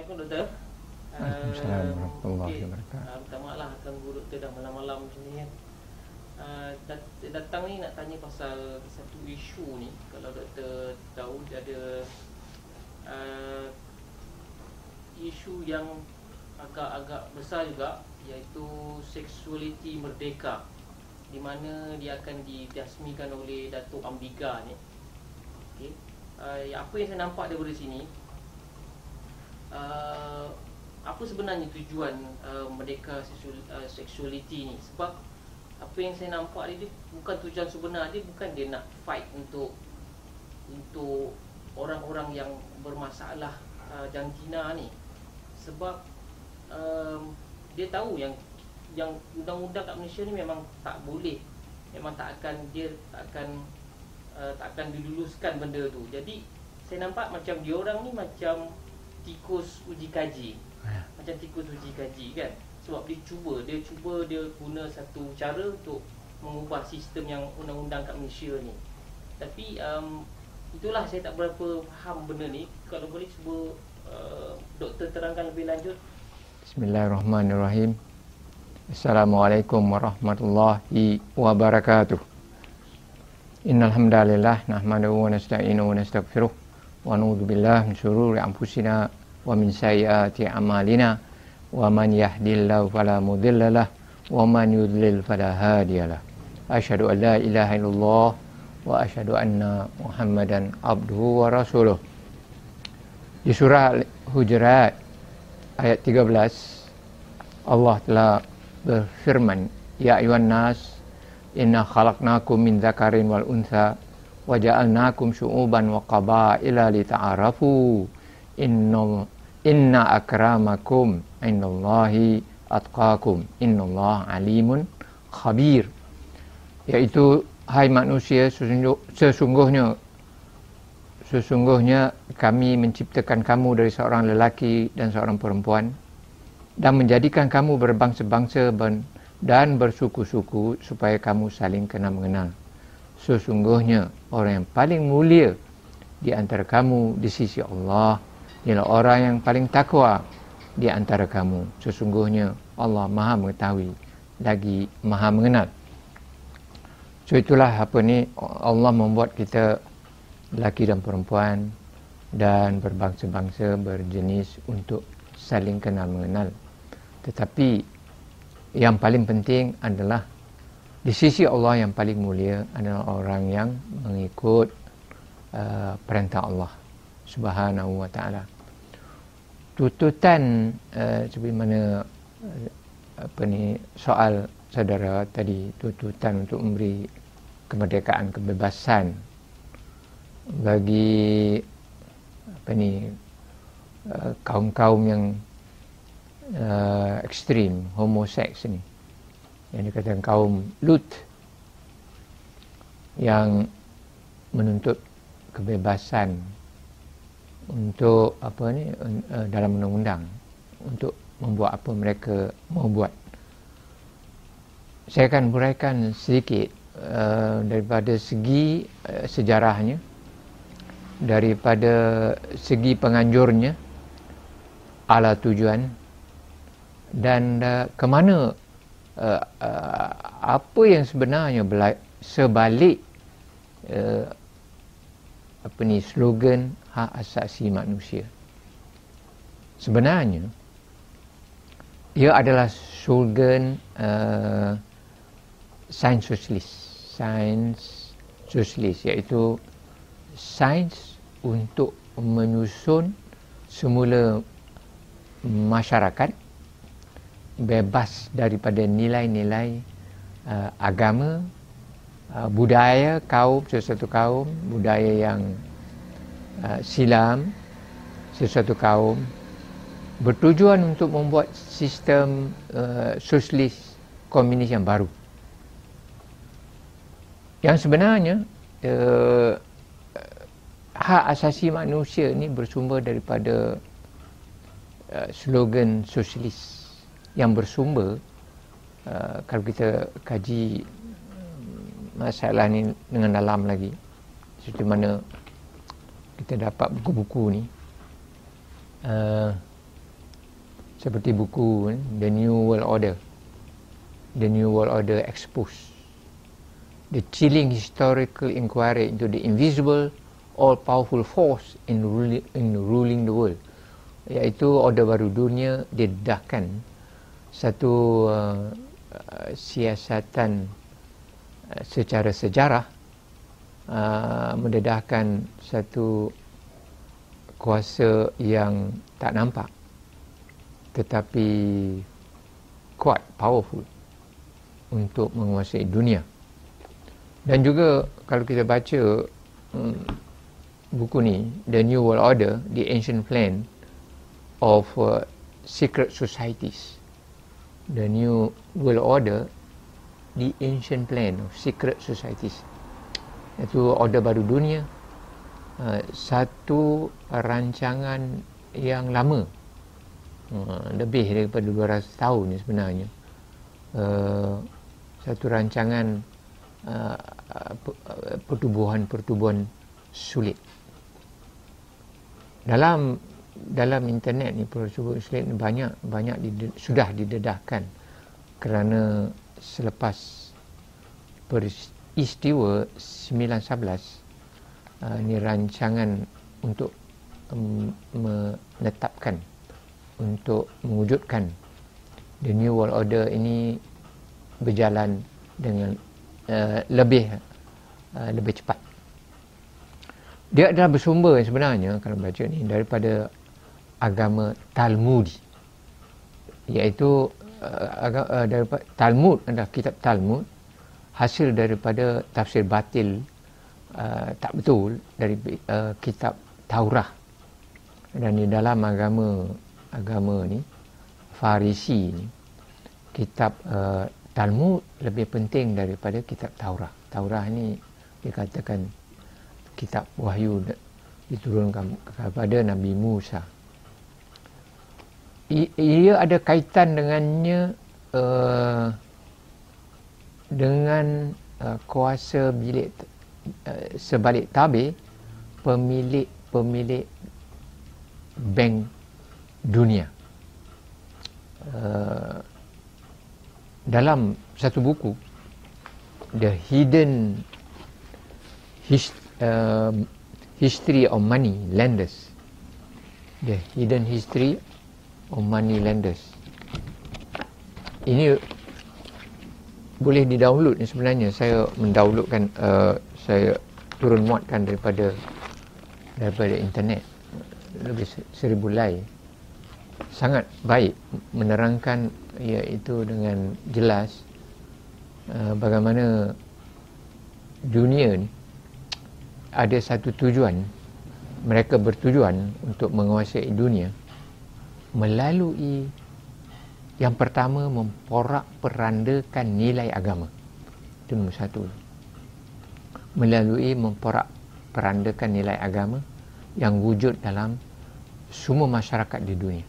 Assalamualaikum doktor. Waalaikumsalam Uh, warahmatullahi okey. wabarakatuh. Uh, minta maaf lah ganggu doktor dah malam-malam macam ni kan. Uh, dat- datang ni nak tanya pasal satu isu ni kalau doktor tahu dia ada uh, isu yang agak-agak besar juga iaitu seksualiti merdeka di mana dia akan didasmikan oleh Datuk Ambiga ni. Okey. Uh, apa yang saya nampak daripada sini uh, apa sebenarnya tujuan uh, merdeka seksual, uh, seksualiti ni? Sebab apa yang saya nampak ni dia bukan tujuan sebenar dia bukan dia nak fight untuk untuk orang-orang yang bermasalah uh, jantina ni. Sebab um, dia tahu yang yang undang-undang kat Malaysia ni memang tak boleh memang tak akan dia tak akan uh, tak akan diluluskan benda tu. Jadi saya nampak macam dia orang ni macam tikus uji kaji Ya. macam tikus uji kaji kan sebab dia cuba dia cuba dia guna satu cara untuk mengubah sistem yang undang-undang kat Malaysia ni tapi um, itulah saya tak berapa faham benda ni kalau boleh cuba uh, doktor terangkan lebih lanjut Bismillahirrahmanirrahim. Assalamualaikum warahmatullahi wabarakatuh. Innal hamdalillah nahmaduhu wa nasta'inuhu wa nastaghfiruh wa na'udzu billahi min shururi anfusina wa min sayyiati a'malina wa man yahdihillahu fala mudhillalah wa man yudlil fala hadiyalah. Asyhadu an la ilaha illallah wa asyhadu anna Muhammadan abduhu wa. Di surah Al-Hujurat ayat 13 Allah telah berfirman ya ayuhan nas inna khalaqnakum min dzakarin wal untha wa ja'alnakum syu'uban wa qabaila lita'arafu inna inna akramakum innallahi atqakum innallaha alimun khabir iaitu hai manusia sesungguh- sesungguhnya Sesungguhnya kami menciptakan kamu dari seorang lelaki dan seorang perempuan dan menjadikan kamu berbangsa-bangsa dan bersuku-suku supaya kamu saling kenal mengenal. Sesungguhnya orang yang paling mulia di antara kamu di sisi Allah ialah orang yang paling takwa di antara kamu. Sesungguhnya Allah Maha mengetahui lagi Maha mengenal. So itulah apa ni Allah membuat kita lelaki dan perempuan dan berbangsa-bangsa berjenis untuk saling kenal mengenal. Tetapi yang paling penting adalah di sisi Allah yang paling mulia adalah orang yang mengikut uh, perintah Allah Subhanahu wa taala. Tututan uh, seperti mana uh, apa ni soal saudara tadi tuntutan untuk memberi kemerdekaan kebebasan bagi apa ni uh, kaum-kaum yang uh, ekstrim homoseks ni yang dikatakan kaum Lut yang menuntut kebebasan untuk apa ni uh, dalam undang-undang untuk membuat apa mereka mau buat. Saya akan huraikan sedikit uh, daripada segi uh, sejarahnya daripada segi penganjurnya ala tujuan dan uh, ke mana uh, uh, apa yang sebenarnya sebalik uh, apa ni slogan hak asasi manusia. Sebenarnya ia adalah slogan uh, sains sosialis. Sains sosialis iaitu sains untuk menyusun semula masyarakat bebas daripada nilai-nilai uh, agama, uh, budaya kaum sesuatu kaum, budaya yang uh, silam sesuatu kaum bertujuan untuk membuat sistem uh, sosialis komunis yang baru. Yang sebenarnya uh, hak asasi manusia ni bersumber daripada uh, slogan sosialis yang bersumber uh, kalau kita kaji masalah ni dengan dalam lagi. Seperti mana kita dapat buku-buku ni. Uh, seperti buku eh, The New World Order. The New World Order Exposed The Chilling Historical Inquiry into the Invisible All-Powerful Force in ruling, in ruling the World. Iaitu Order Baru Dunia didedahkan satu uh, uh, siasatan secara sejarah uh, mendedahkan satu kuasa yang tak nampak tetapi kuat, powerful untuk menguasai dunia. Dan juga kalau kita baca um, buku ni, The New World Order, The Ancient Plan of uh, Secret Societies. The New World Order, The Ancient Plan of Secret Societies. Itu order baru dunia. Uh, satu rancangan yang lama uh, lebih daripada 200 tahun sebenarnya uh, satu rancangan uh, pertubuhan-pertubuhan sulit dalam dalam internet ni pertubuhan sulit ni banyak banyak dide, sudah didedahkan kerana selepas peristiwa 911 uh, ni rancangan untuk um, menetapkan untuk mewujudkan the new world order ini berjalan dengan uh, lebih uh, lebih cepat. Dia adalah bersumber sebenarnya kalau baca ni daripada agama Talmudi iaitu uh, uh, daripada Talmud adalah kitab Talmud hasil daripada tafsir batil uh, tak betul dari uh, kitab Taurah dan di dalam agama agama ni Farisi ni kitab uh, Talmud lebih penting daripada kitab Taurah. Taurah ni dikatakan kitab wahyu diturunkan kepada Nabi Musa. Ia ada kaitan dengannya uh, dengan uh, kuasa bilik uh, sebalik tabir pemilik pemilik bank dunia. Uh, dalam satu buku The Hidden uh, History of Money Lenders The Hidden History of Money Lenders ini boleh di-download ni sebenarnya. Saya mendownloadkan uh, saya turun muatkan daripada daripada internet. Lebih seribu lai sangat baik menerangkan iaitu dengan jelas uh, bagaimana dunia ni ada satu tujuan. Mereka bertujuan untuk menguasai dunia melalui. Yang pertama memporak perandakan nilai agama. Itu nombor satu. Melalui memporak perandakan nilai agama yang wujud dalam semua masyarakat di dunia.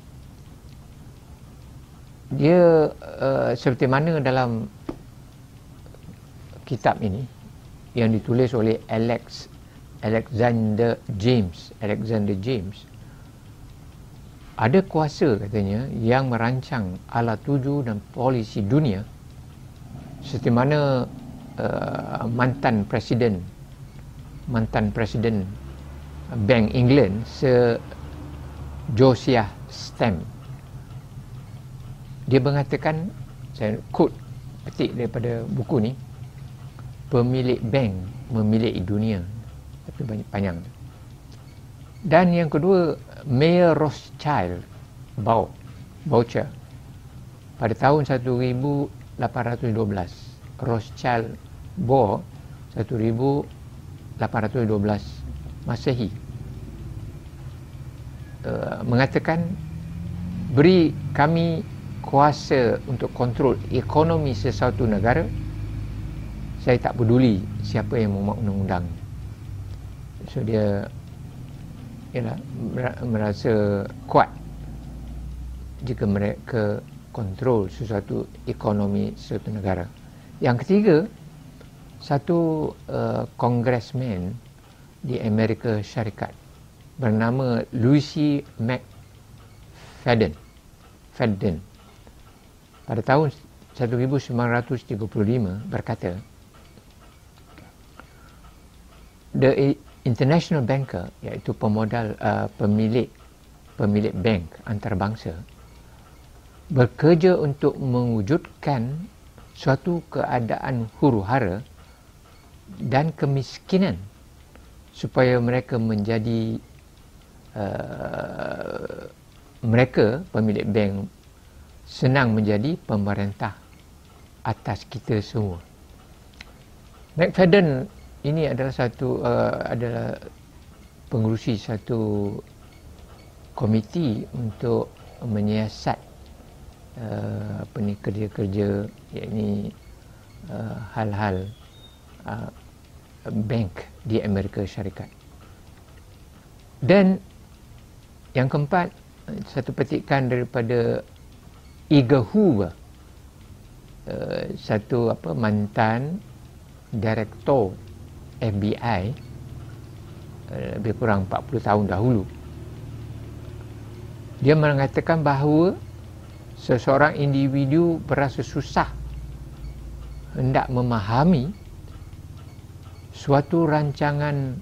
Dia uh, seperti mana dalam kitab ini yang ditulis oleh Alex Alexander James, Alexander James ada kuasa katanya yang merancang ala tuju dan polisi dunia seperti mana uh, mantan presiden mantan presiden Bank England se Josiah Stem dia mengatakan saya quote petik daripada buku ni pemilik bank memiliki dunia tapi banyak panjang. Dan yang kedua Mayor Rothschild bau voucher. Pada tahun 1812 Rothschild bought 1812 Masehi. Uh, mengatakan beri kami kuasa untuk kontrol ekonomi sesuatu negara saya tak peduli siapa yang membuat undang-undang. So dia ialah merasa kuat jika mereka kontrol sesuatu ekonomi sesuatu negara yang ketiga satu uh, congressman di Amerika Syarikat bernama Lucy McFadden. McFadden pada tahun 1935 berkata the international banker iaitu pemodal uh, pemilik pemilik bank antarabangsa bekerja untuk mewujudkan suatu keadaan huru-hara dan kemiskinan supaya mereka menjadi uh, mereka pemilik bank senang menjadi pemerintah atas kita semua. McFadden ini adalah satu uh, adalah pengurusi satu komiti untuk menyiasat uh, apa ni kerja-kerja yakni uh, hal-hal uh, bank di Amerika Syarikat. Dan yang keempat satu petikan daripada Iga Hoover uh, satu apa mantan direktor FBI uh, lebih kurang 40 tahun dahulu. Dia mengatakan bahawa seseorang individu berasa susah hendak memahami suatu rancangan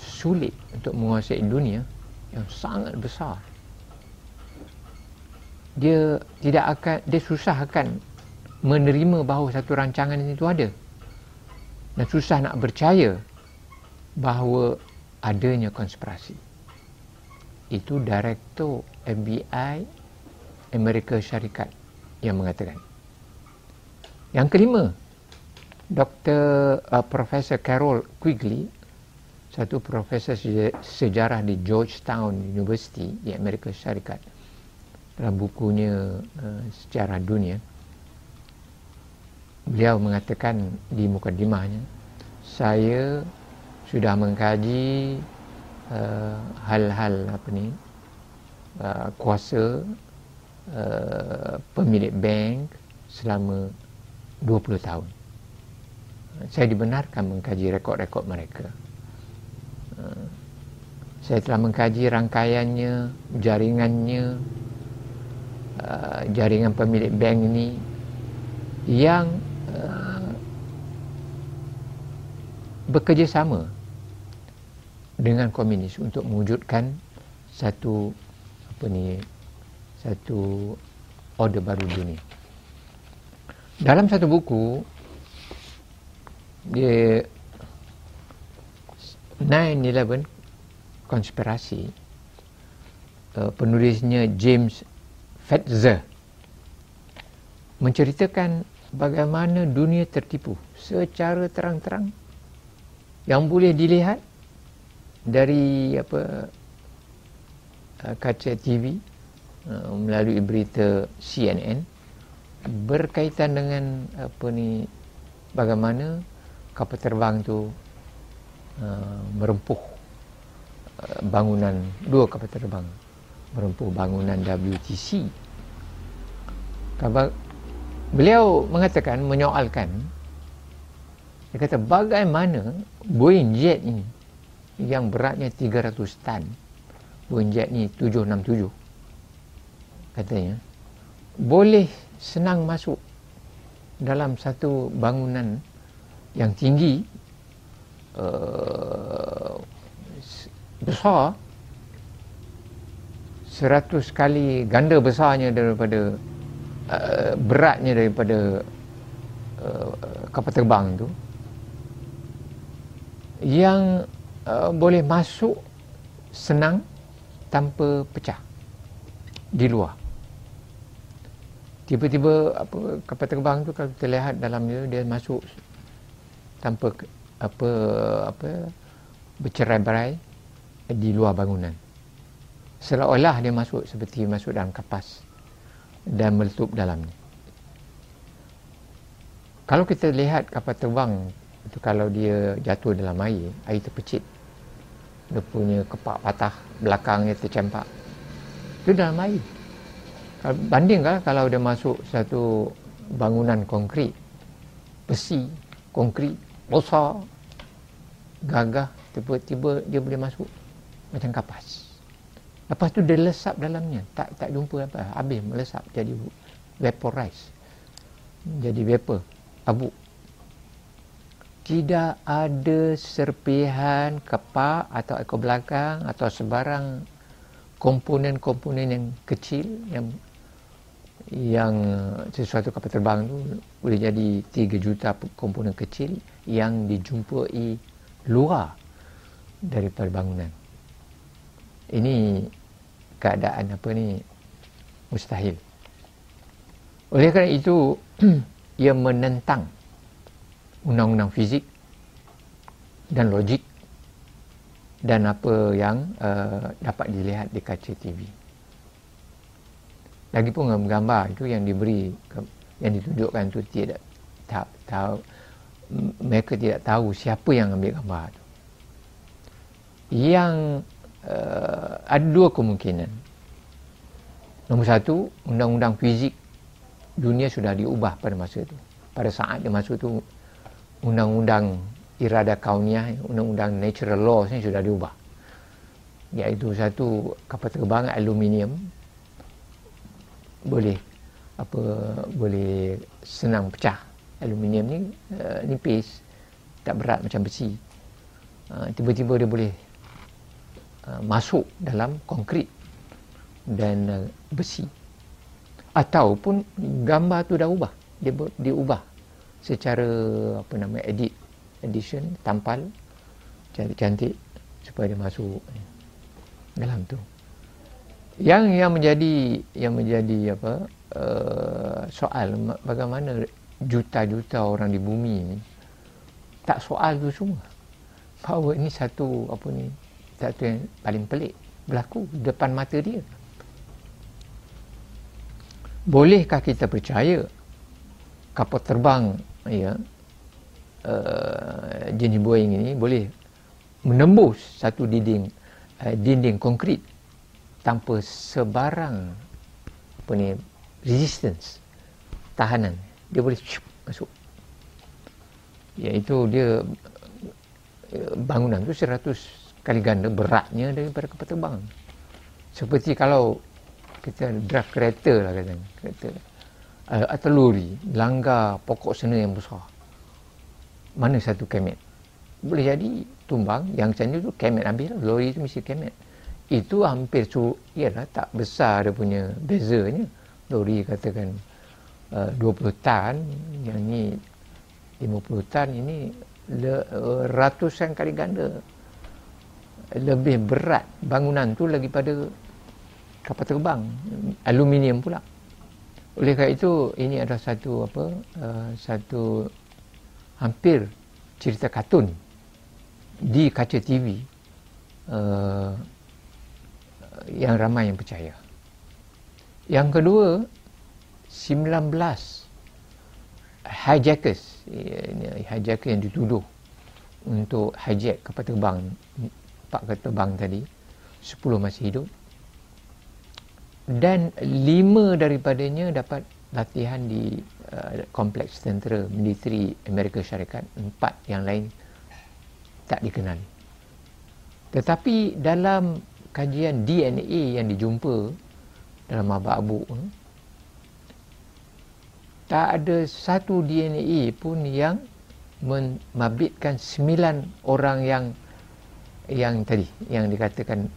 sulit untuk menguasai dunia yang sangat besar. Dia tidak akan dia susah akan menerima bahawa satu rancangan itu ada dan susah nak percaya bahawa adanya konspirasi itu direktor FBI Amerika Syarikat yang mengatakan yang kelima Dr. Uh, Profesor Carol Quigley satu profesor sejarah di Georgetown University di Amerika Syarikat dalam bukunya uh, sejarah dunia beliau mengatakan di mukadimahnya saya sudah mengkaji uh, hal-hal apa ni uh, kuasa uh, pemilik bank selama 20 tahun saya dibenarkan mengkaji rekod-rekod mereka. Uh, saya telah mengkaji rangkaiannya, jaringannya, uh, jaringan pemilik bank ini yang uh, bekerjasama dengan komunis untuk mewujudkan satu apa ni satu order baru dunia. Dalam satu buku dia 9-11 konspirasi uh, penulisnya James Fetzer menceritakan bagaimana dunia tertipu secara terang-terang yang boleh dilihat dari apa uh, kaca TV uh, melalui berita CNN berkaitan dengan apa ni bagaimana kapal terbang tu uh, merempuh uh, bangunan dua kapal terbang merempuh bangunan WTC. Beliau mengatakan menyoalkan dia kata bagaimana Boeing jet ini yang beratnya 300 tan Boeing jet ni 767 katanya boleh senang masuk dalam satu bangunan yang tinggi uh, besar seratus kali ganda besarnya daripada uh, beratnya daripada uh, kapal terbang tu yang uh, boleh masuk senang tanpa pecah di luar tiba-tiba apa kapal terbang tu kalau kita lihat dalam dia dia masuk tanpa apa apa bercerai-berai di luar bangunan. Seolah-olah dia masuk seperti masuk dalam kapas dan meletup dalamnya. Kalau kita lihat kapal terbang itu kalau dia jatuh dalam air, air terpecit. Dia punya kepak patah, belakangnya tercempak. Itu dalam air. Bandingkan kalau dia masuk satu bangunan konkrit, besi, konkrit, besar gagah tiba-tiba dia boleh masuk macam kapas Lepas tu dia lesap dalamnya. Tak tak jumpa apa. Habis melesap jadi vaporize. Jadi vapor. Abu. Tidak ada serpihan kepak atau ekor belakang atau sebarang komponen-komponen yang kecil yang yang sesuatu kapal terbang tu boleh jadi 3 juta komponen kecil yang dijumpai luar daripada bangunan. Ini keadaan apa ni mustahil. Oleh kerana itu ia menentang undang-undang fizik dan logik dan apa yang uh, dapat dilihat di kaca TV. Lagipun gambar itu yang diberi yang ditunjukkan itu tidak tak tahu mereka tidak tahu siapa yang ambil gambar itu. Yang uh, ada dua kemungkinan. Nombor satu, undang-undang fizik dunia sudah diubah pada masa itu. Pada saat dia masuk itu, undang-undang irada kauniyah, undang-undang natural law ini sudah diubah. Iaitu satu kapal terbang aluminium boleh apa boleh senang pecah aluminium ni uh, nipis tak berat macam besi uh, tiba-tiba dia boleh uh, masuk dalam konkrit dan uh, besi. Ataupun gambar tu dah ubah. Dia diubah secara apa nama edit edition tampal cantik-cantik supaya dia masuk dalam tu. Yang yang menjadi yang menjadi apa uh, soal bagaimana juta-juta orang di bumi ini tak soal tu semua. Bahawa ini satu apa ni satu yang paling pelik berlaku depan mata dia. Bolehkah kita percaya kapal terbang ya uh, jenis Boeing ini boleh menembus satu dinding uh, dinding konkrit tanpa sebarang apa ni resistance tahanan? Dia boleh shup, masuk. Iaitu dia bangunan tu 100 kali ganda beratnya daripada kapal terbang. Seperti kalau kita drive kereta lah kata kereta. Uh, atau lori langgar pokok sena yang besar. Mana satu kemet? Boleh jadi tumbang yang macam tu kemet ambil lori tu mesti kemet. Itu hampir su ialah tak besar dia punya bezanya. Lori katakan uh, 20 tan yang ni 50 tan ini le, uh, ratusan kali ganda lebih berat bangunan tu lagi pada kapal terbang aluminium pula oleh kerana itu ini adalah satu apa uh, satu hampir cerita kartun di kaca TV uh, yang ramai yang percaya. Yang kedua, 19 hijackers, hijacker yang dituduh untuk hijack kapal terbang, empat kapal terbang tadi, 10 masih hidup. Dan lima daripadanya dapat latihan di uh, kompleks tentera militeri Amerika Syarikat. Empat yang lain tak dikenali. Tetapi dalam kajian DNA yang dijumpa dalam mabak abu tak ada satu DNA pun yang memabitkan sembilan orang yang yang tadi yang dikatakan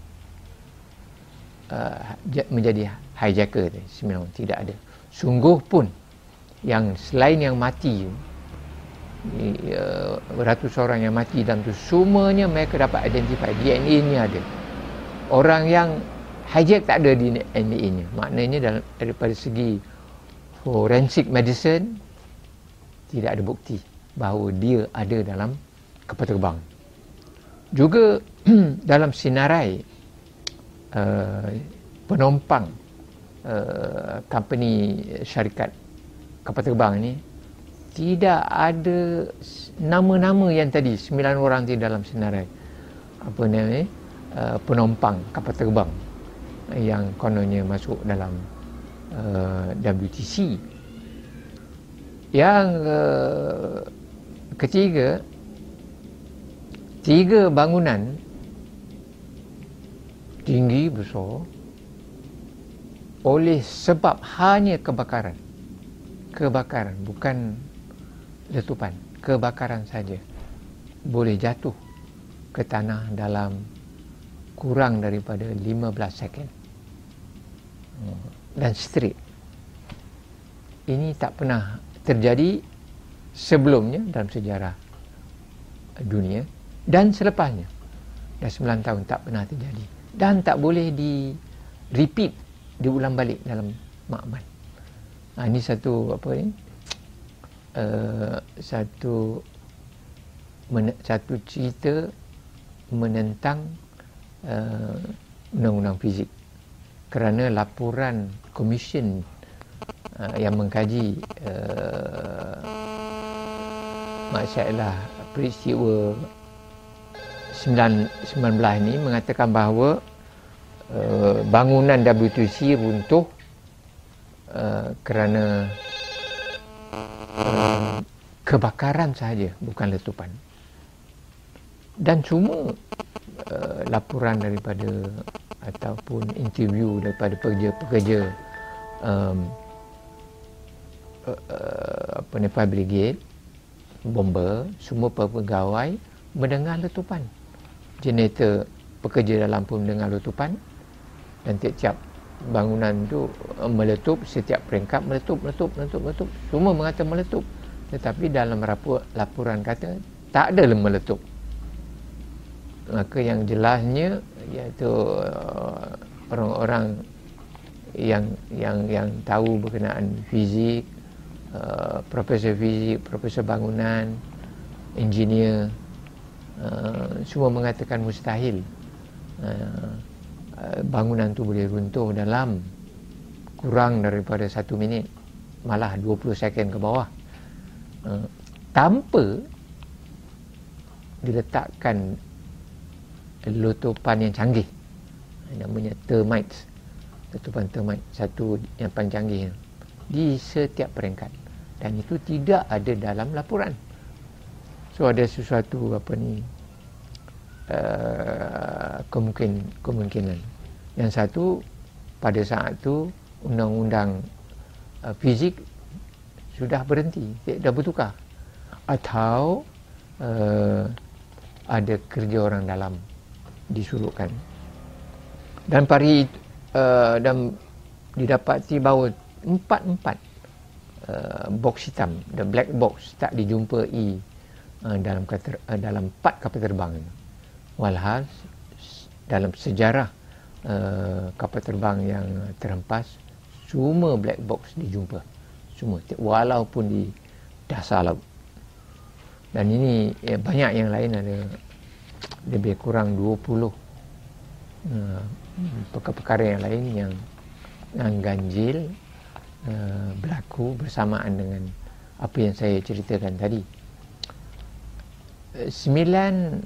uh, menjadi hijacker tadi sembilan tidak ada. Sungguh pun yang selain yang mati uh, ratus orang yang mati dalam tu semuanya mereka dapat identify DNA nya ada. Orang yang hijack tak ada di NDA nya. Maknanya dalam, daripada segi forensic medicine tidak ada bukti bahawa dia ada dalam kapal terbang juga dalam sinarai uh, penumpang uh, company syarikat kapal terbang ini tidak ada nama-nama yang tadi sembilan orang di dalam sinarai apa namanya uh, penumpang kapal terbang yang kononnya masuk dalam uh, WTC. Yang uh, ketiga, tiga bangunan. Tinggi besar. Oleh sebab hanya kebakaran. Kebakaran bukan letupan. Kebakaran saja. Boleh jatuh ke tanah dalam kurang daripada 15 second. Dan straight. Ini tak pernah terjadi sebelumnya dalam sejarah dunia dan selepasnya dah 9 tahun tak pernah terjadi. Dan tak boleh di repeat diulang balik dalam makmal ha, ini satu apa ni? Uh, satu men- satu cerita menentang uh, undang-undang fizik. Kerana laporan komisen uh, yang mengkaji uh, masalah peristiwa 19 ini mengatakan bahawa uh, bangunan WTC runtuh uh, kerana uh, kebakaran saja bukan letupan. Dan semua uh, laporan daripada ataupun interview daripada pekerja-pekerja um, uh, apa ni fire brigade bomber semua pegawai mendengar letupan generator pekerja dalam pun mendengar letupan. Dan tiap-tiap bangunan tu uh, meletup setiap peringkat meletup meletup meletup meletup. Semua mengatakan meletup tetapi dalam rapor, laporan kata tak ada meletup. Maka yang jelasnya iaitu uh, orang-orang yang yang yang tahu berkenaan fizik uh, profesor fizik profesor bangunan engineer semua mengatakan mustahil. Uh, bangunan tu boleh runtuh dalam kurang daripada satu minit malah 20 second ke bawah. Uh, tanpa diletakkan letupan yang canggih. Namanya termites. Letupan termite satu yang paling canggih. Di setiap peringkat. Dan itu tidak ada dalam laporan so ada sesuatu apa ni uh, kemungkin kemungkinan. Yang satu pada saat itu undang-undang uh, fizik sudah berhenti dah bertukar. Atau uh, ada kerja orang dalam disuruhkan dan pari uh, dan didapati bahawa empat-empat uh, box hitam the black box tak dijumpai uh, dalam kata, uh, dalam empat kapal terbang walhal dalam sejarah uh, kapal terbang yang terhempas semua black box dijumpa. Semua walaupun di dasar laut. Dan ini ya, banyak yang lain ada lebih kurang 20 uh, perkara-perkara yang lain yang yang ganjil uh, berlaku bersamaan dengan apa yang saya ceritakan tadi. Sembilan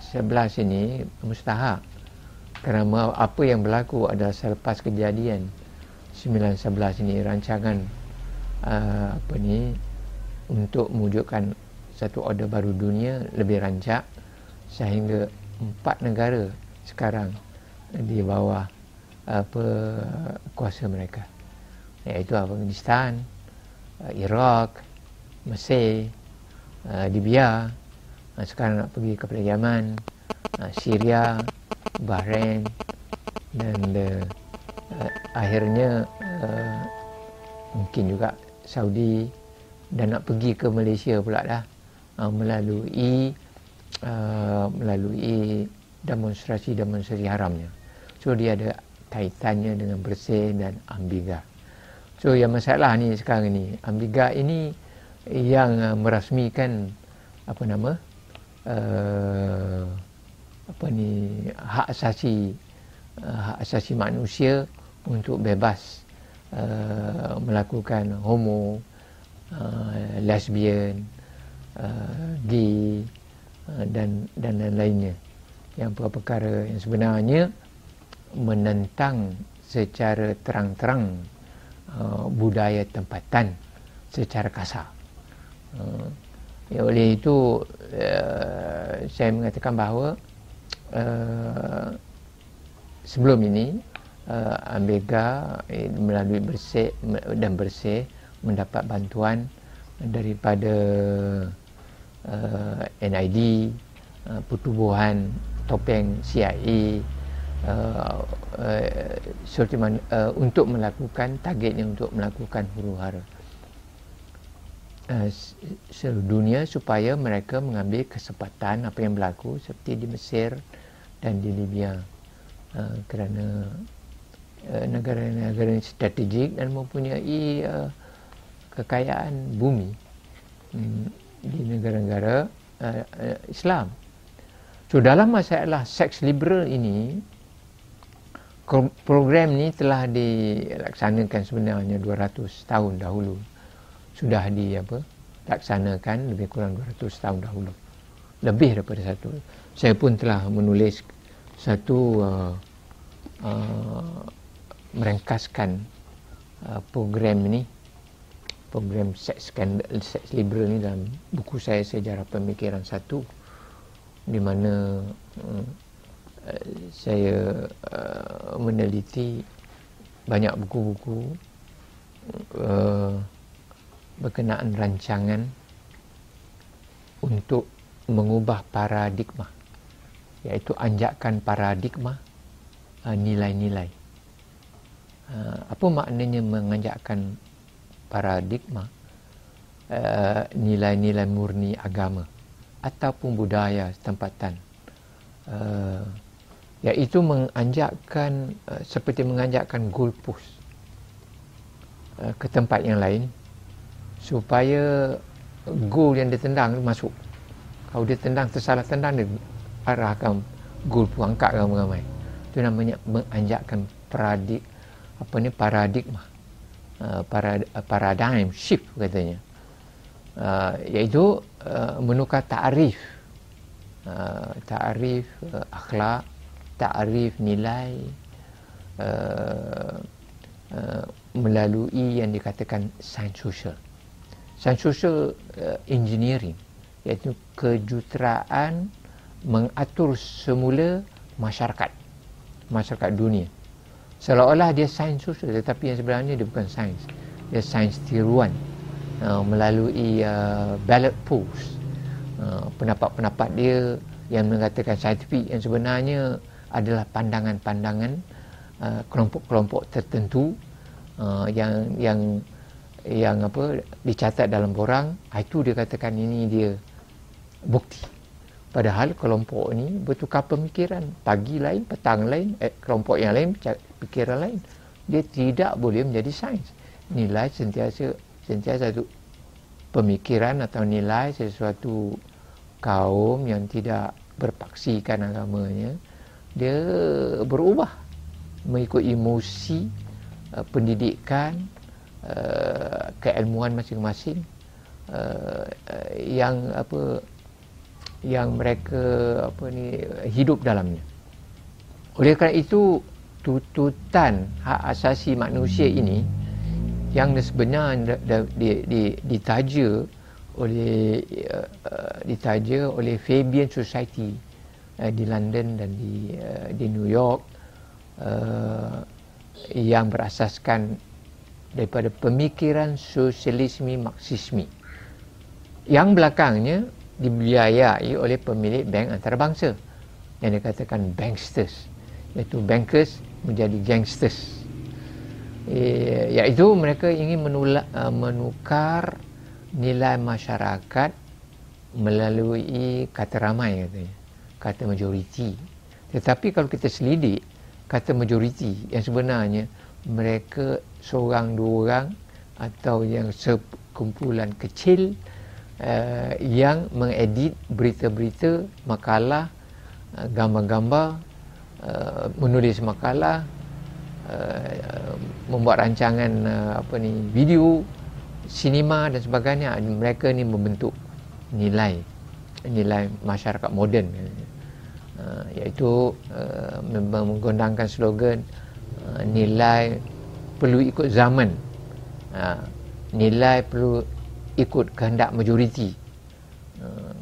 sebelas ini mustahak kerana apa yang berlaku adalah selepas kejadian sembilan sebelas ini rancangan uh, apa ni untuk mewujudkan satu order baru dunia lebih rancak sehingga empat negara sekarang di bawah apa kuasa mereka. Iaitu Afghanistan, Iraq, Mesir, Libya, sekarang nak pergi kepada Yaman, Syria, Bahrain dan uh, akhirnya uh, mungkin juga Saudi dan nak pergi ke Malaysia pula dah uh, melalui uh, melalui demonstrasi-demonstrasi haramnya. So dia ada kaitannya dengan bersih dan ambiga. So yang masalah ni sekarang ni, ambiga ini yang uh, merasmikan apa nama? Uh, apa ni hak asasi uh, hak asasi manusia untuk bebas uh, melakukan homo uh, lesbian uh, gay uh, dan dan lain-lainnya yang perkara yang sebenarnya menentang secara terang-terang uh, budaya tempatan secara kasar. Uh, ya, oleh itu uh, saya mengatakan bahawa uh, sebelum ini uh, Ambega eh, melalui bersih dan bersih mendapat bantuan daripada uh, NID, uh, pertubuhan topeng CIA uh, uh, uh, untuk melakukan targetnya untuk melakukan huru hara uh, seluruh dunia supaya mereka mengambil kesempatan apa yang berlaku seperti di Mesir dan di Libya uh, kerana uh, negara-negara strategik dan mempunyai uh, kekayaan bumi um, di negara-negara uh, uh, Islam. So dalam masalah seks liberal ini program ni telah dilaksanakan sebenarnya 200 tahun dahulu. Sudah di apa? laksanakan lebih kurang 200 tahun dahulu. Lebih daripada satu. Saya pun telah menulis satu uh, uh, merengkaskan uh, program ini program seks skandal seks liberal ni dalam buku saya sejarah pemikiran satu di mana uh, saya uh, meneliti banyak buku-buku uh, berkenaan rancangan untuk mengubah paradigma iaitu anjakan paradigma uh, nilai-nilai. Uh, apa maknanya menganjakkan paradigma? Uh, nilai-nilai murni agama ataupun budaya tempatan iaitu menganjakkan seperti menganjakkan uh, ke tempat yang lain supaya goal yang ditendang masuk. Kalau dia tendang tersalah tendang dia arahkan goal pun angkat ramai-ramai. Itu namanya menganjakkan paradig apa ni paradigma. Uh, parad, paradigm shift katanya. Uh, iaitu uh, menukar ta'rif uh, ta'rif uh, akhlak ta'rif nilai uh, uh, melalui yang dikatakan sains sosial. Sains sosial uh, engineering iaitu kejuteraan mengatur semula masyarakat masyarakat dunia. Seolah-olah dia sains sosial tetapi yang sebenarnya dia bukan sains. Dia sains tiruan uh, melalui uh, ballot polls. Uh, pendapat-pendapat dia yang mengatakan saintifik yang sebenarnya adalah pandangan-pandangan uh, kelompok-kelompok tertentu uh, yang yang yang apa dicatat dalam borang ah, itu dia katakan ini dia bukti. Padahal kelompok ni bertukar pemikiran. Pagi lain petang lain eh, kelompok yang lain pikiran lain. Dia tidak boleh menjadi sains. Nilai sentiasa sentiasa satu pemikiran atau nilai sesuatu kaum yang tidak berpaksikan agamanya dia berubah mengikut emosi uh, pendidikan uh, keilmuan masing-masing uh, uh, yang apa yang mereka apa ni hidup dalamnya. Oleh kerana itu tututan hak asasi manusia ini yang sebenarnya ditaja oleh uh, ditaja oleh Fabian Society uh, di London dan di uh, di New York uh, yang berasaskan daripada pemikiran sosialisme marxisme yang belakangnya dibiayai oleh pemilik bank antarabangsa. Yang dikatakan banksters. Iaitu bankers menjadi gangsters. E, iaitu mereka ingin menulak, uh, menukar nilai masyarakat melalui kata ramai katanya. Kata majoriti. Tetapi kalau kita selidik kata majoriti yang sebenarnya mereka seorang dua orang atau yang sekumpulan kecil uh, yang mengedit berita-berita makalah uh, gambar-gambar uh, menulis makalah uh, membuat rancangan uh, apa ni video sinema dan sebagainya. Mereka ni membentuk nilai nilai masyarakat moden uh, iaitu uh, menggunakan slogan uh, nilai perlu ikut zaman. Uh, nilai perlu ikut kehendak majoriti. Uh,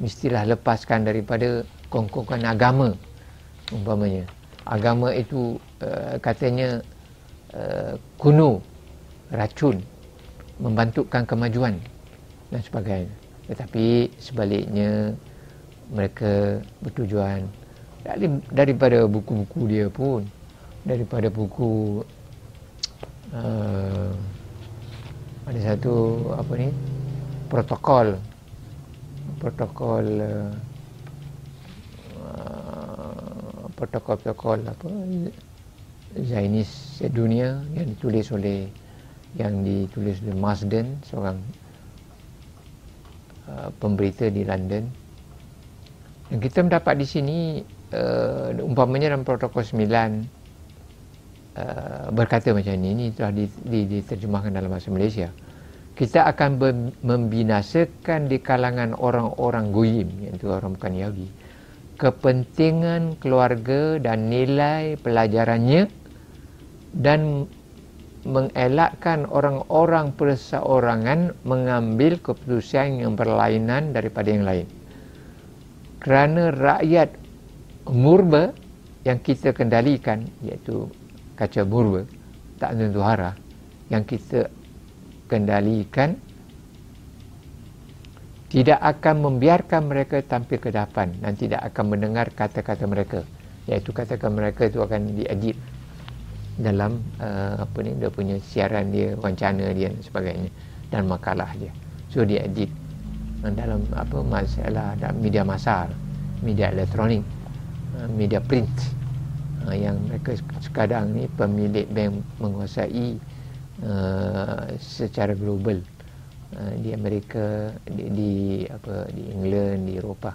mestilah lepaskan daripada kongkongan agama umpamanya. Agama itu uh, katanya uh, kuno racun membantukan kemajuan dan sebagainya. Tetapi sebaliknya mereka bertujuan. Dari, daripada buku-buku dia pun daripada buku uh, ada satu apa ni protokol. Protokol uh, protokol-protokol apa Zainis sedunia yang ditulis oleh yang ditulis oleh Marsden seorang uh, pemberita di London. Dan kita mendapat di sini uh, umpamanya dalam protokol 9 uh, berkata macam ini ini telah diterjemahkan dalam bahasa Malaysia kita akan membinasakan di kalangan orang-orang goyim iaitu orang bukan Yahudi kepentingan keluarga dan nilai pelajarannya dan mengelakkan orang-orang perseorangan mengambil keputusan yang berlainan daripada yang lain. Kerana rakyat murba yang kita kendalikan iaitu kaca murba tak tentu hara yang kita kendalikan tidak akan membiarkan mereka tampil ke depan dan tidak akan mendengar kata-kata mereka. Iaitu kata-kata mereka itu akan diedit dalam uh, apa ni dia punya siaran dia wawancara dia dan sebagainya dan makalah dia. So dia edit dalam apa masalah dalam media masa media elektronik uh, media print uh, yang mereka sekarang ni pemilik bank menguasai uh, secara global. Ah, di Amerika di, di apa di England di Eropah.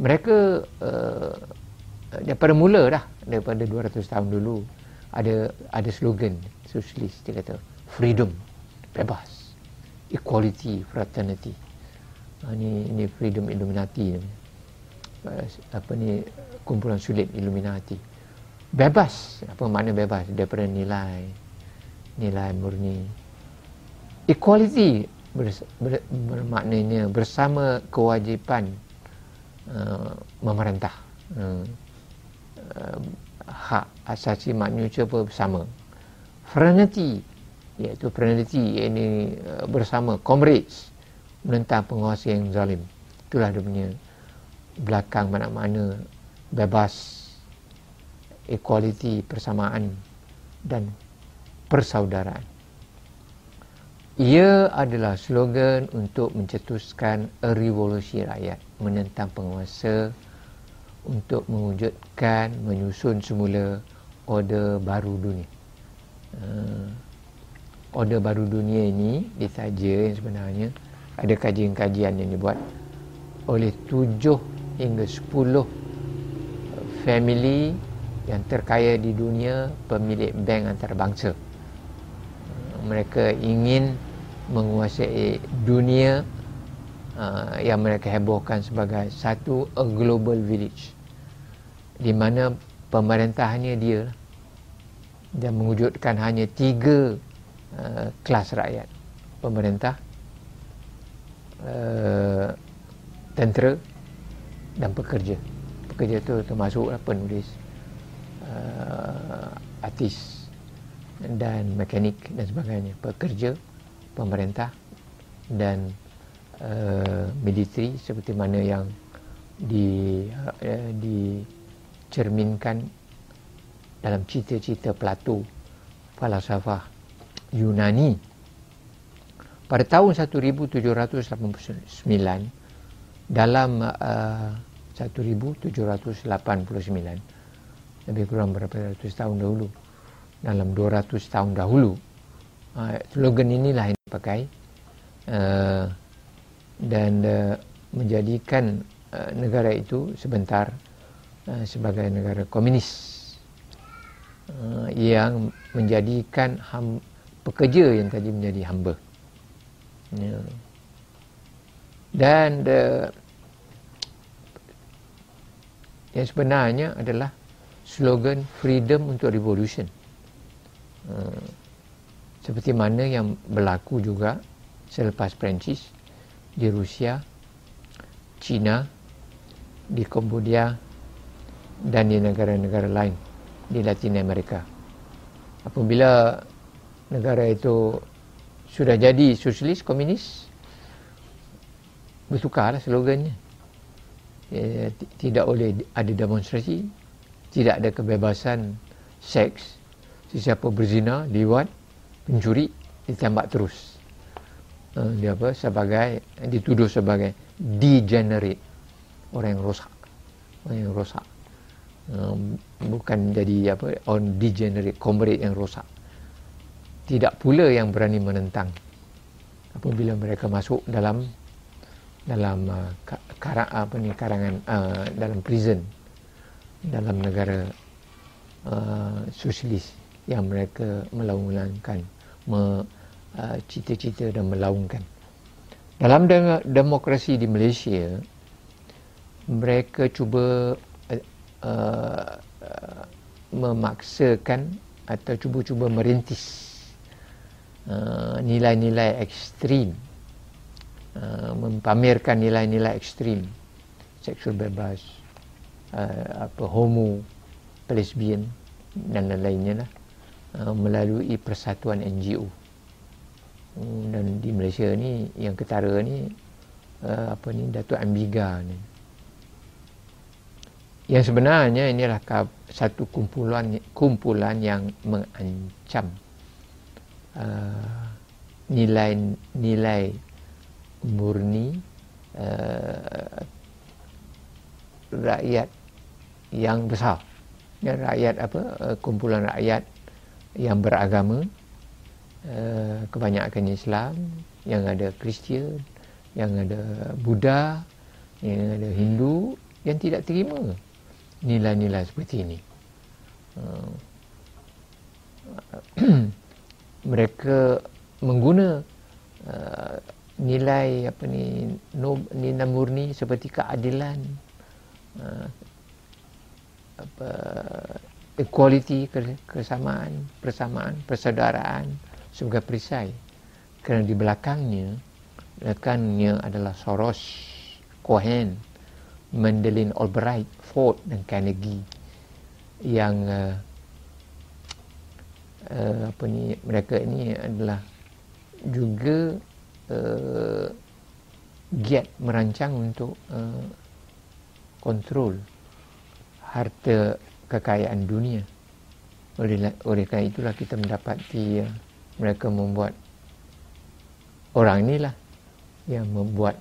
Mereka uh, daripada mula dah daripada 200 tahun dulu ada ada slogan sosialis dia kata freedom bebas equality fraternity. Ha, ni ni freedom illuminati ni. Apa ni kumpulan sulit illuminati bebas. Apa makna bebas? Daripada nilai nilai murni. Equality ber, ber, bermaknanya bersama kewajipan uh, memerintah. Uh, uh, hak asasi manusia pun bersama. Fraternity iaitu fraternity ini uh, bersama. Comrades menentang penguasa yang zalim. Itulah dia punya belakang mana-mana bebas equality persamaan dan persaudaraan ia adalah slogan untuk mencetuskan revolusi rakyat menentang penguasa untuk mewujudkan menyusun semula order baru dunia. Uh, order baru dunia ini ditaja yang sebenarnya ada kajian-kajian yang dibuat oleh tujuh hingga sepuluh family yang terkaya di dunia pemilik bank antarabangsa. Mereka ingin menguasai dunia uh, yang mereka hebohkan sebagai satu a global village di mana pemerintahannya dia dan mewujudkan hanya tiga uh, kelas rakyat. Pemerintah uh, tentera dan pekerja. Pekerja tu termasuk penulis uh, artis dan mekanik dan sebagainya pekerja pemerintah dan uh, militeri seperti mana yang di uh, dicerminkan dalam cita-cita Plato falsafah Yunani. Pada tahun 1789 dalam uh, 1789 lebih kurang berapa ratus tahun dahulu dalam 200 tahun dahulu. Uh, slogan inilah yang dipakai uh, dan uh, menjadikan uh, negara itu sebentar uh, sebagai negara komunis uh, yang menjadikan ham, pekerja yang tadi menjadi hamba. Ya. Dan uh, yang sebenarnya adalah slogan freedom untuk revolution. Hmm. seperti mana yang berlaku juga selepas Perancis di Rusia, China, di Cambodia dan di negara-negara lain di Latin Amerika. Apabila negara itu sudah jadi sosialis komunis bertukarlah slogannya. Ya, tidak boleh ada demonstrasi, tidak ada kebebasan seks. Sesiapa berzina, liwat, pencuri ditembak terus. Uh, dia apa? Sebagai dituduh sebagai degenerate. Orang yang rosak. Orang yang rosak. Bukan jadi apa on degenerate comrade yang rosak. Tidak pula yang berani menentang. Apabila mereka masuk dalam dalam uh, karang apa ni karangan uh, dalam prison dalam negara uh, sosialis yang mereka melaungkan me, uh, cita-cita dan melaungkan. Dalam de- demokrasi di Malaysia mereka cuba uh, uh, memaksakan atau cuba-cuba merintis uh, nilai-nilai ekstrim uh, mempamerkan nilai-nilai ekstrim seksual bebas uh, apa homo lesbian dan lain-lainnya lah. Uh, melalui persatuan NGO uh, dan di Malaysia ni yang ketara ni uh, apa ni Datuk Ambiga ni. Yang sebenarnya inilah satu kumpulan kumpulan yang mengancam uh, nilai-nilai murni uh, rakyat yang besar ya, rakyat apa uh, kumpulan rakyat yang beragama uh, kebanyakan Islam yang ada Kristian yang ada Buddha yang ada Hindu yang tidak terima nilai-nilai seperti ini. Uh, mereka mengguna uh, nilai apa ni nilai murni seperti keadilan uh, apa equality kesamaan persamaan persaudaraan sebagai perisai. Kerana di belakangnya rekannya adalah Soros Cohen Mendelin Albright, Ford dan Carnegie yang uh, uh, apa ni mereka ini adalah juga uh, giat merancang untuk uh, kontrol harta kekayaan dunia. Oleh, oleh kerana itulah kita mendapati uh, mereka membuat orang inilah yang membuat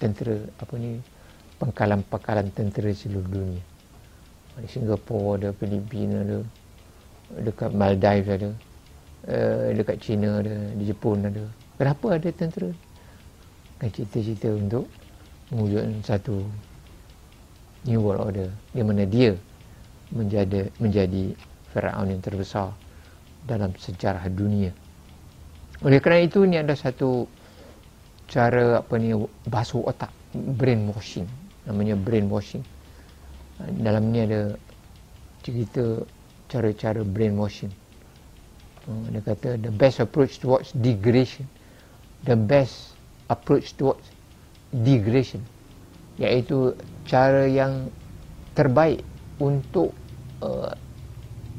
tentera apa ni pengkalan-pengkalan tentera seluruh dunia. Di Singapura ada, Filipina ada, dekat Maldives ada, uh, dekat China ada, di Jepun ada. Kenapa ada tentera? Kan cita-cita untuk mewujudkan satu new world order di mana dia menjadi menjadi Firaun yang terbesar dalam sejarah dunia. Oleh kerana itu ini ada satu cara apa ni basuh otak brainwashing. Namanya brainwashing. Dalam ni ada cerita cara-cara brainwashing. Uh, dia kata the best approach towards degradation. The best approach towards degradation iaitu cara yang terbaik untuk uh,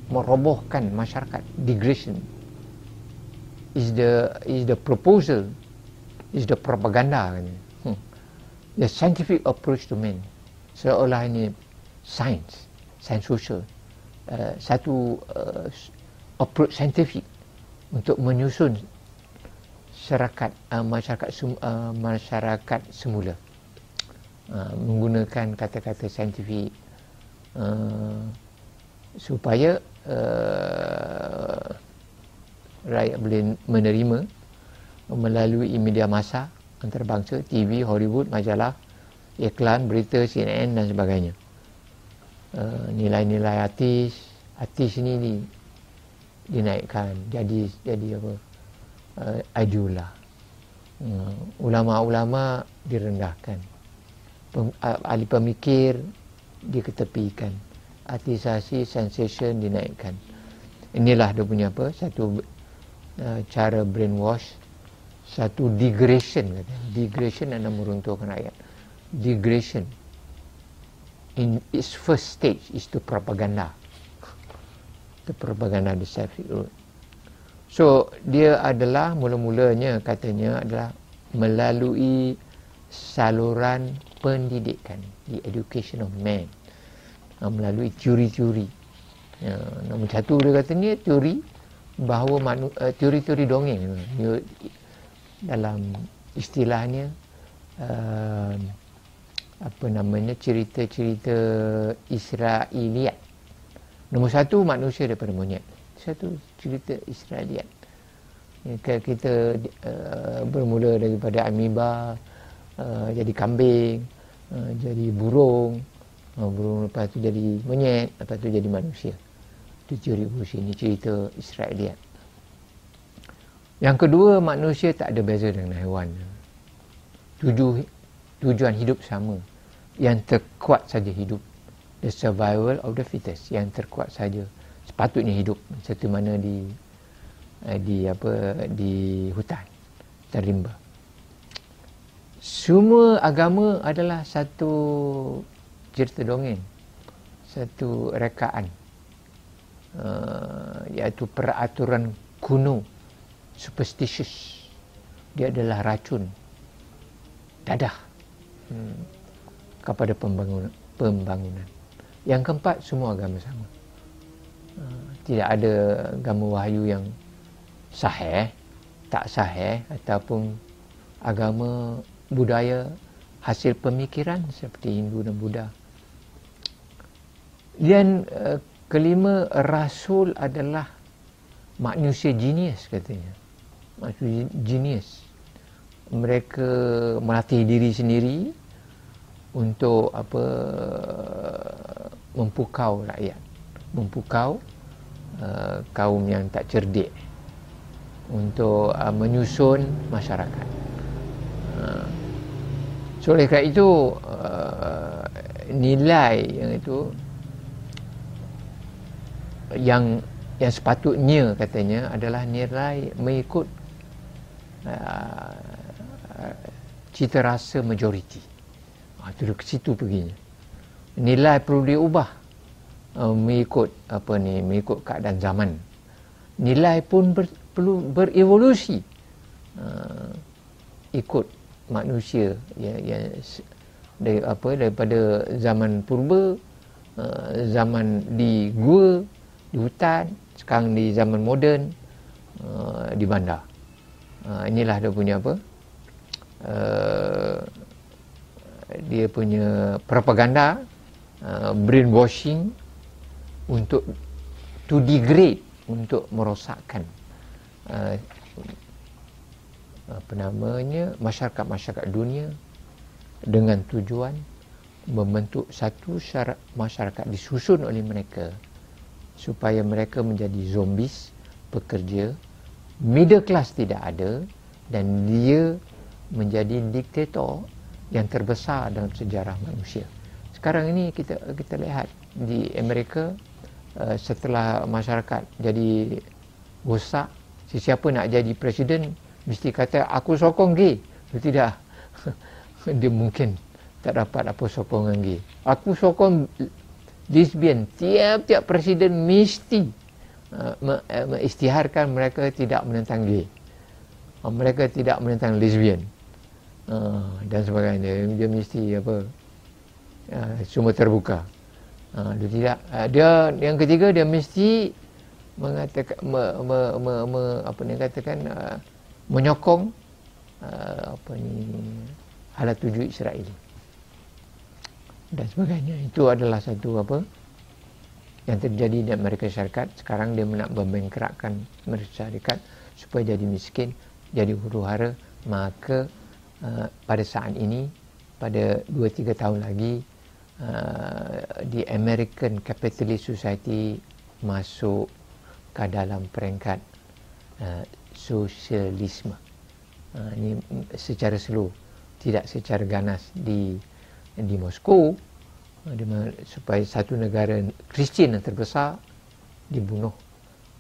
merobohkan masyarakat. Degradation is the is the proposal is the propaganda. Kan the scientific approach to men seolah ini science science social. Uh, satu uh, approach scientific untuk menyusun syarakat uh, masyarakat uh, masyarakat semula uh, menggunakan kata-kata saintifik uh, supaya uh, rakyat boleh menerima melalui media masa antarabangsa, TV, Hollywood, majalah, iklan, berita, CNN dan sebagainya. Uh, nilai-nilai artis, artis ini di, dinaikkan jadi jadi apa? Uh, idola. Uh, ulama-ulama direndahkan. Ahli pemikir diketepikan. Artisasi, sensation dinaikkan. Inilah dia punya apa? Satu uh, cara brainwash satu degradation kata. Degradation adalah meruntuhkan rakyat. Degradation. in its first stage is to propaganda the propaganda the Road so dia adalah mula-mulanya katanya adalah melalui saluran pendidikan the education of man uh, melalui teori-teori ya, nombor satu dia kata ni teori bahawa manu, uh, teori-teori dongeng uh, dalam istilahnya uh, apa namanya cerita-cerita Israeliat. Nombor satu manusia daripada monyet. Satu cerita Israeliat. Ya, kita uh, bermula daripada amoeba uh, jadi kambing, uh, jadi burung, uh, burung lepas tu jadi monyet, lepas tu jadi manusia. Itu teori evolusi ini cerita Israeliat. Yang kedua manusia tak ada beza dengan haiwan. Tujuh tujuan hidup sama. Yang terkuat saja hidup. The survival of the fittest. Yang terkuat saja. Sepatutnya hidup. Seperti mana di eh, di apa di hutan. Terimba semua agama adalah satu cerita dongeng satu rekaan uh, iaitu peraturan kuno superstitious dia adalah racun dadah hmm, kepada pembangunan, pembangunan. Yang keempat, semua agama sama. Uh, tidak ada agama wahyu yang sahih, tak sahih ataupun agama budaya hasil pemikiran seperti Hindu dan Buddha. Dan uh, kelima, Rasul adalah manusia genius katanya. Manusia genius mereka melatih diri sendiri untuk apa mempukau rakyat mempukau uh, kaum yang tak cerdik untuk uh, menyusun masyarakat uh, so oleh kerana itu uh, nilai yang itu yang yang sepatutnya katanya adalah nilai mengikut uh, cita rasa majoriti. Ha, itu ke situ perginya. Nilai perlu diubah uh, mengikut apa ni, mengikut keadaan zaman. Nilai pun ber, perlu berevolusi uh, ikut manusia yang, yang dari apa daripada zaman purba uh, zaman di gua di hutan sekarang di zaman moden uh, di bandar. Uh, inilah dia punya apa? Dia punya propaganda brainwashing untuk to degrade untuk merosakkan apa namanya masyarakat-masyarakat dunia dengan tujuan membentuk satu syarat masyarakat disusun oleh mereka supaya mereka menjadi zombies pekerja middle class tidak ada dan dia menjadi diktator yang terbesar dalam sejarah manusia. Sekarang ini kita kita lihat di Amerika uh, setelah masyarakat jadi rosak, sesiapa nak jadi presiden mesti kata aku sokong gay. Tidak. Dia mungkin tak dapat apa sokongan gay. Aku sokong lesbian. Tiap-tiap presiden mesti uh, mengisytiharkan mereka tidak menentang gay. Uh, mereka tidak menentang lesbian uh, dan sebagainya dia mesti apa uh, semua terbuka uh, dia tidak uh, dia yang ketiga dia mesti mengatakan me, me, me, me, apa ni katakan uh, menyokong uh, apa ni halat tuju Israel. Dan sebagainya. Itu adalah satu apa yang terjadi di Amerika Syarikat. Sekarang dia nak membengkrakkan Amerika Syarikat supaya jadi miskin jadi huru hara. Maka Uh, pada saat ini pada 2-3 tahun lagi uh, di American Capitalist Society masuk ke dalam peringkat uh, sosialisme. Uh, ini secara slow tidak secara ganas di di Moskow. Uh, supaya satu negara Kristian yang terbesar dibunuh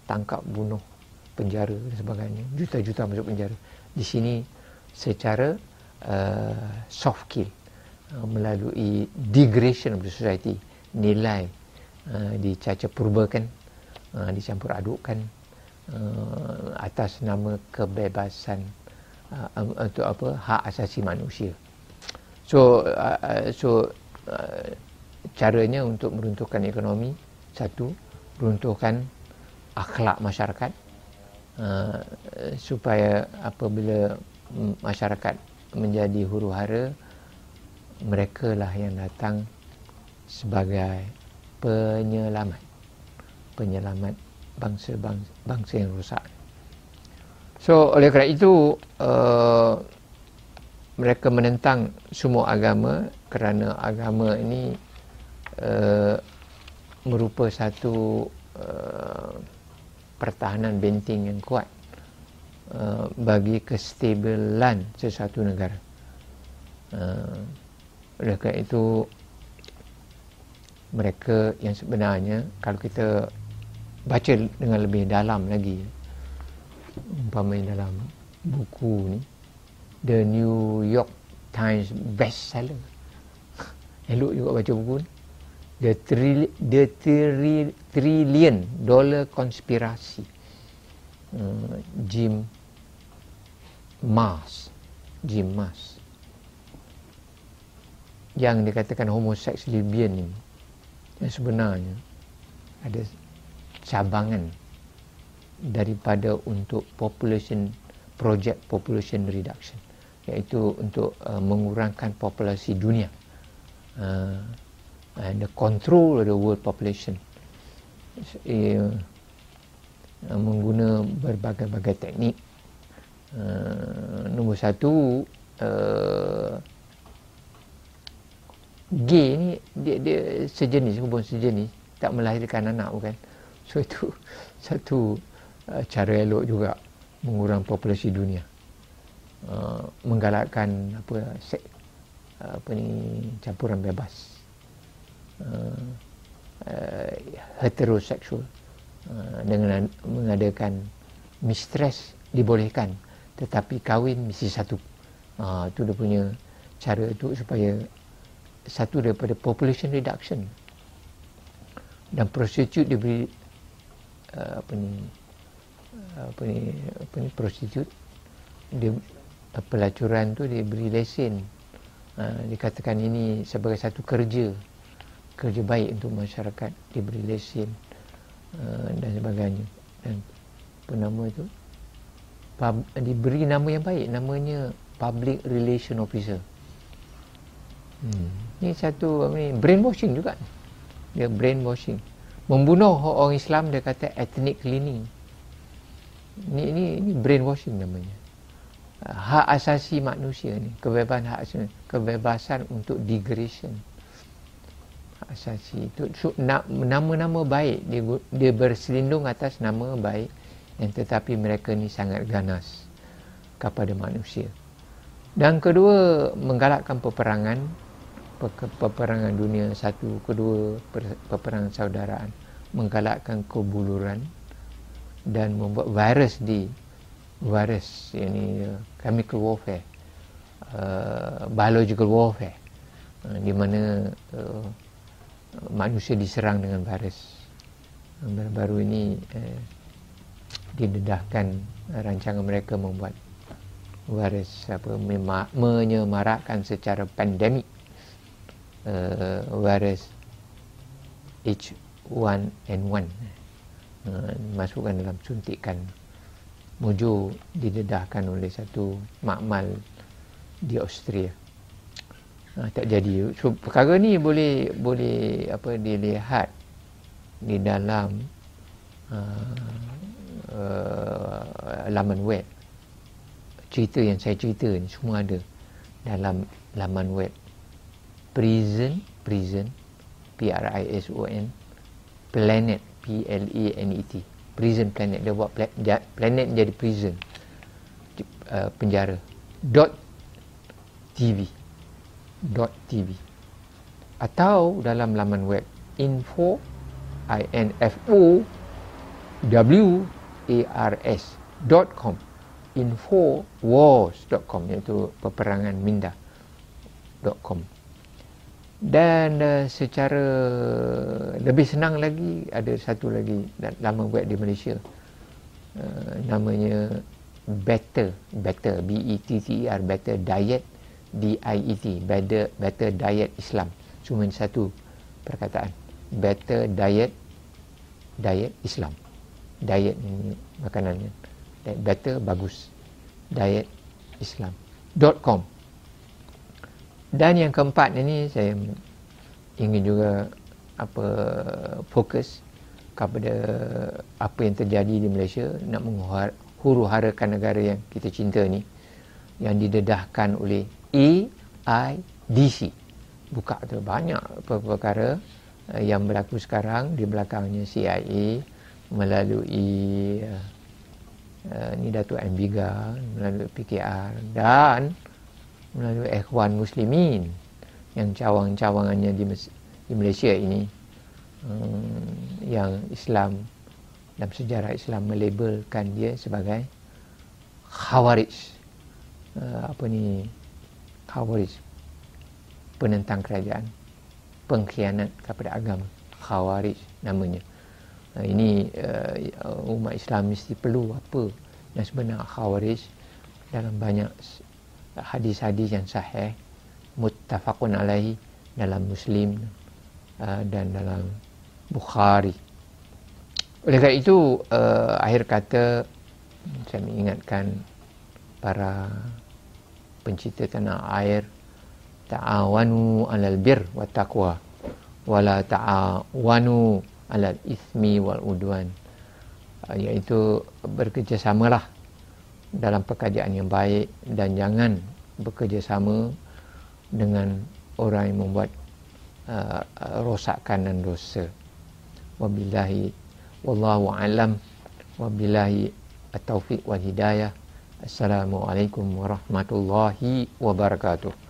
tangkap bunuh penjara dan sebagainya. Juta-juta masuk penjara. Di sini secara uh, soft kill uh, melalui degradation of the society nilai uh, dicaca purbakan uh, dicampur adukkan uh, atas nama kebebasan uh, untuk apa hak asasi manusia. So uh, so uh, caranya untuk meruntuhkan ekonomi satu meruntuhkan akhlak masyarakat uh, supaya apabila masyarakat menjadi huru hara mereka lah yang datang sebagai penyelamat. Penyelamat bangsa-bangsa bangsa yang rosak so oleh kerana itu uh, mereka menentang semua agama kerana agama ini uh, merupakan satu uh, pertahanan benteng yang kuat uh, bagi kestabilan sesuatu negara. Uh, oleh kerana itu mereka yang sebenarnya kalau kita baca dengan lebih dalam lagi. Umpamanya dalam buku ni The New York Times bestseller. Elok juga baca buku ni. The, tri, the tri, trillion dollar konspirasi uh, Jim Mars Jim Mars yang dikatakan homoseks lesbian ni yang sebenarnya ada cabangan daripada untuk population project population reduction iaitu untuk uh, mengurangkan populasi dunia. Uh, and the control of the world population. Ia uh, mengguna berbagai-bagai teknik. Uh, nombor satu uh, gay ni dia, dia sejenis hubungan sejenis tak melahirkan anak bukan so itu satu uh, cara elok juga mengurang populasi dunia. Uh, menggalakkan apa sek, uh, apa ni campuran bebas. Uh, uh, heteroseksual uh, dengan mengadakan mistress dibolehkan. Tetapi kahwin mesti satu. Uh, tu dia punya cara tu supaya satu daripada population reduction. Dan prostitute diberi uh, apa ni apa ni apa ni prostitute dia pelacuran tu diberi lesen. Uh, dikatakan ini sebagai satu kerja kerja baik untuk masyarakat diberi lesen uh, dan sebagainya. Dan apa nama itu pub, diberi nama yang baik namanya public relation officer. Hmm. ni satu apa ni brainwashing juga. Dia brainwashing membunuh orang Islam dia kata ethnic cleaning. Ni ni ni brainwashing namanya. Hak asasi manusia ni kebebasan hak asasi kebebasan untuk degradation. Asasi itu so, nama-nama baik dia, dia berselindung atas nama baik yang tetapi mereka ni sangat ganas kepada manusia. Dan kedua menggalakkan peperangan peperangan dunia satu kedua peperangan saudaraan menggalakkan kebuluran dan membuat virus di virus ini chemical warfare uh, biological warfare uh, di mana uh, manusia diserang dengan virus. Baru-baru ini eh, didedahkan rancangan mereka membuat virus apa menyemarakkan secara pandemik uh, virus H1N1 uh, masukkan dalam suntikan. Mujur didedahkan oleh satu makmal di Austria. Ha, tak jadi. So, perkara ni boleh boleh apa dilihat di dalam uh, uh, laman web. Cerita yang saya cerita ni semua ada dalam laman web prison prison P R I S O N planet P L A N E T. Prison planet dia buat planet jadi prison uh, penjara. Dot tv dot tv atau dalam laman web info i n f o w a r s dot com. Info wars dot com iaitu peperangan minda dot com dan uh, secara lebih senang lagi ada satu lagi lama buat di Malaysia. Uh, namanya better better b e t t e r better diet d i e t better better diet Islam. Cuma satu perkataan. Better diet diet Islam. Diet makanannya. Better bagus. Diet Islam .com dan yang keempat ini saya ingin juga apa fokus kepada apa yang terjadi di Malaysia nak menghuru-harakan negara yang kita cinta ni yang didedahkan oleh AIDC buka tu banyak perkara eh, yang berlaku sekarang di belakangnya CIA melalui uh, ni Datuk Ambiga melalui PKR dan melalui ikhwan muslimin yang cawang-cawangannya di, di Malaysia ini um, yang Islam dalam sejarah Islam melabelkan dia sebagai khawarij. Uh, apa ni? Khawarij. Penentang kerajaan. Pengkhianat kepada agama. Khawarij namanya. Uh, ini uh, umat Islam mesti perlu apa yang sebenar khawarij dalam banyak hadis-hadis yang sahih muttafaqun alaihi dalam Muslim uh, dan dalam Bukhari. Oleh kerana itu uh, akhir kata saya mengingatkan para pencinta tanah air ta'awanu 'alal bir wa taqwa wala ta'awanu 'alal ismi wal udwan uh, iaitu bekerjasamalah dalam pekerjaan yang baik dan jangan bekerjasama dengan orang yang membuat uh, uh, rosakan dan dosa. Wabillahi wallahu alam wabillahi at-taufiq wal hidayah. Assalamualaikum warahmatullahi wabarakatuh.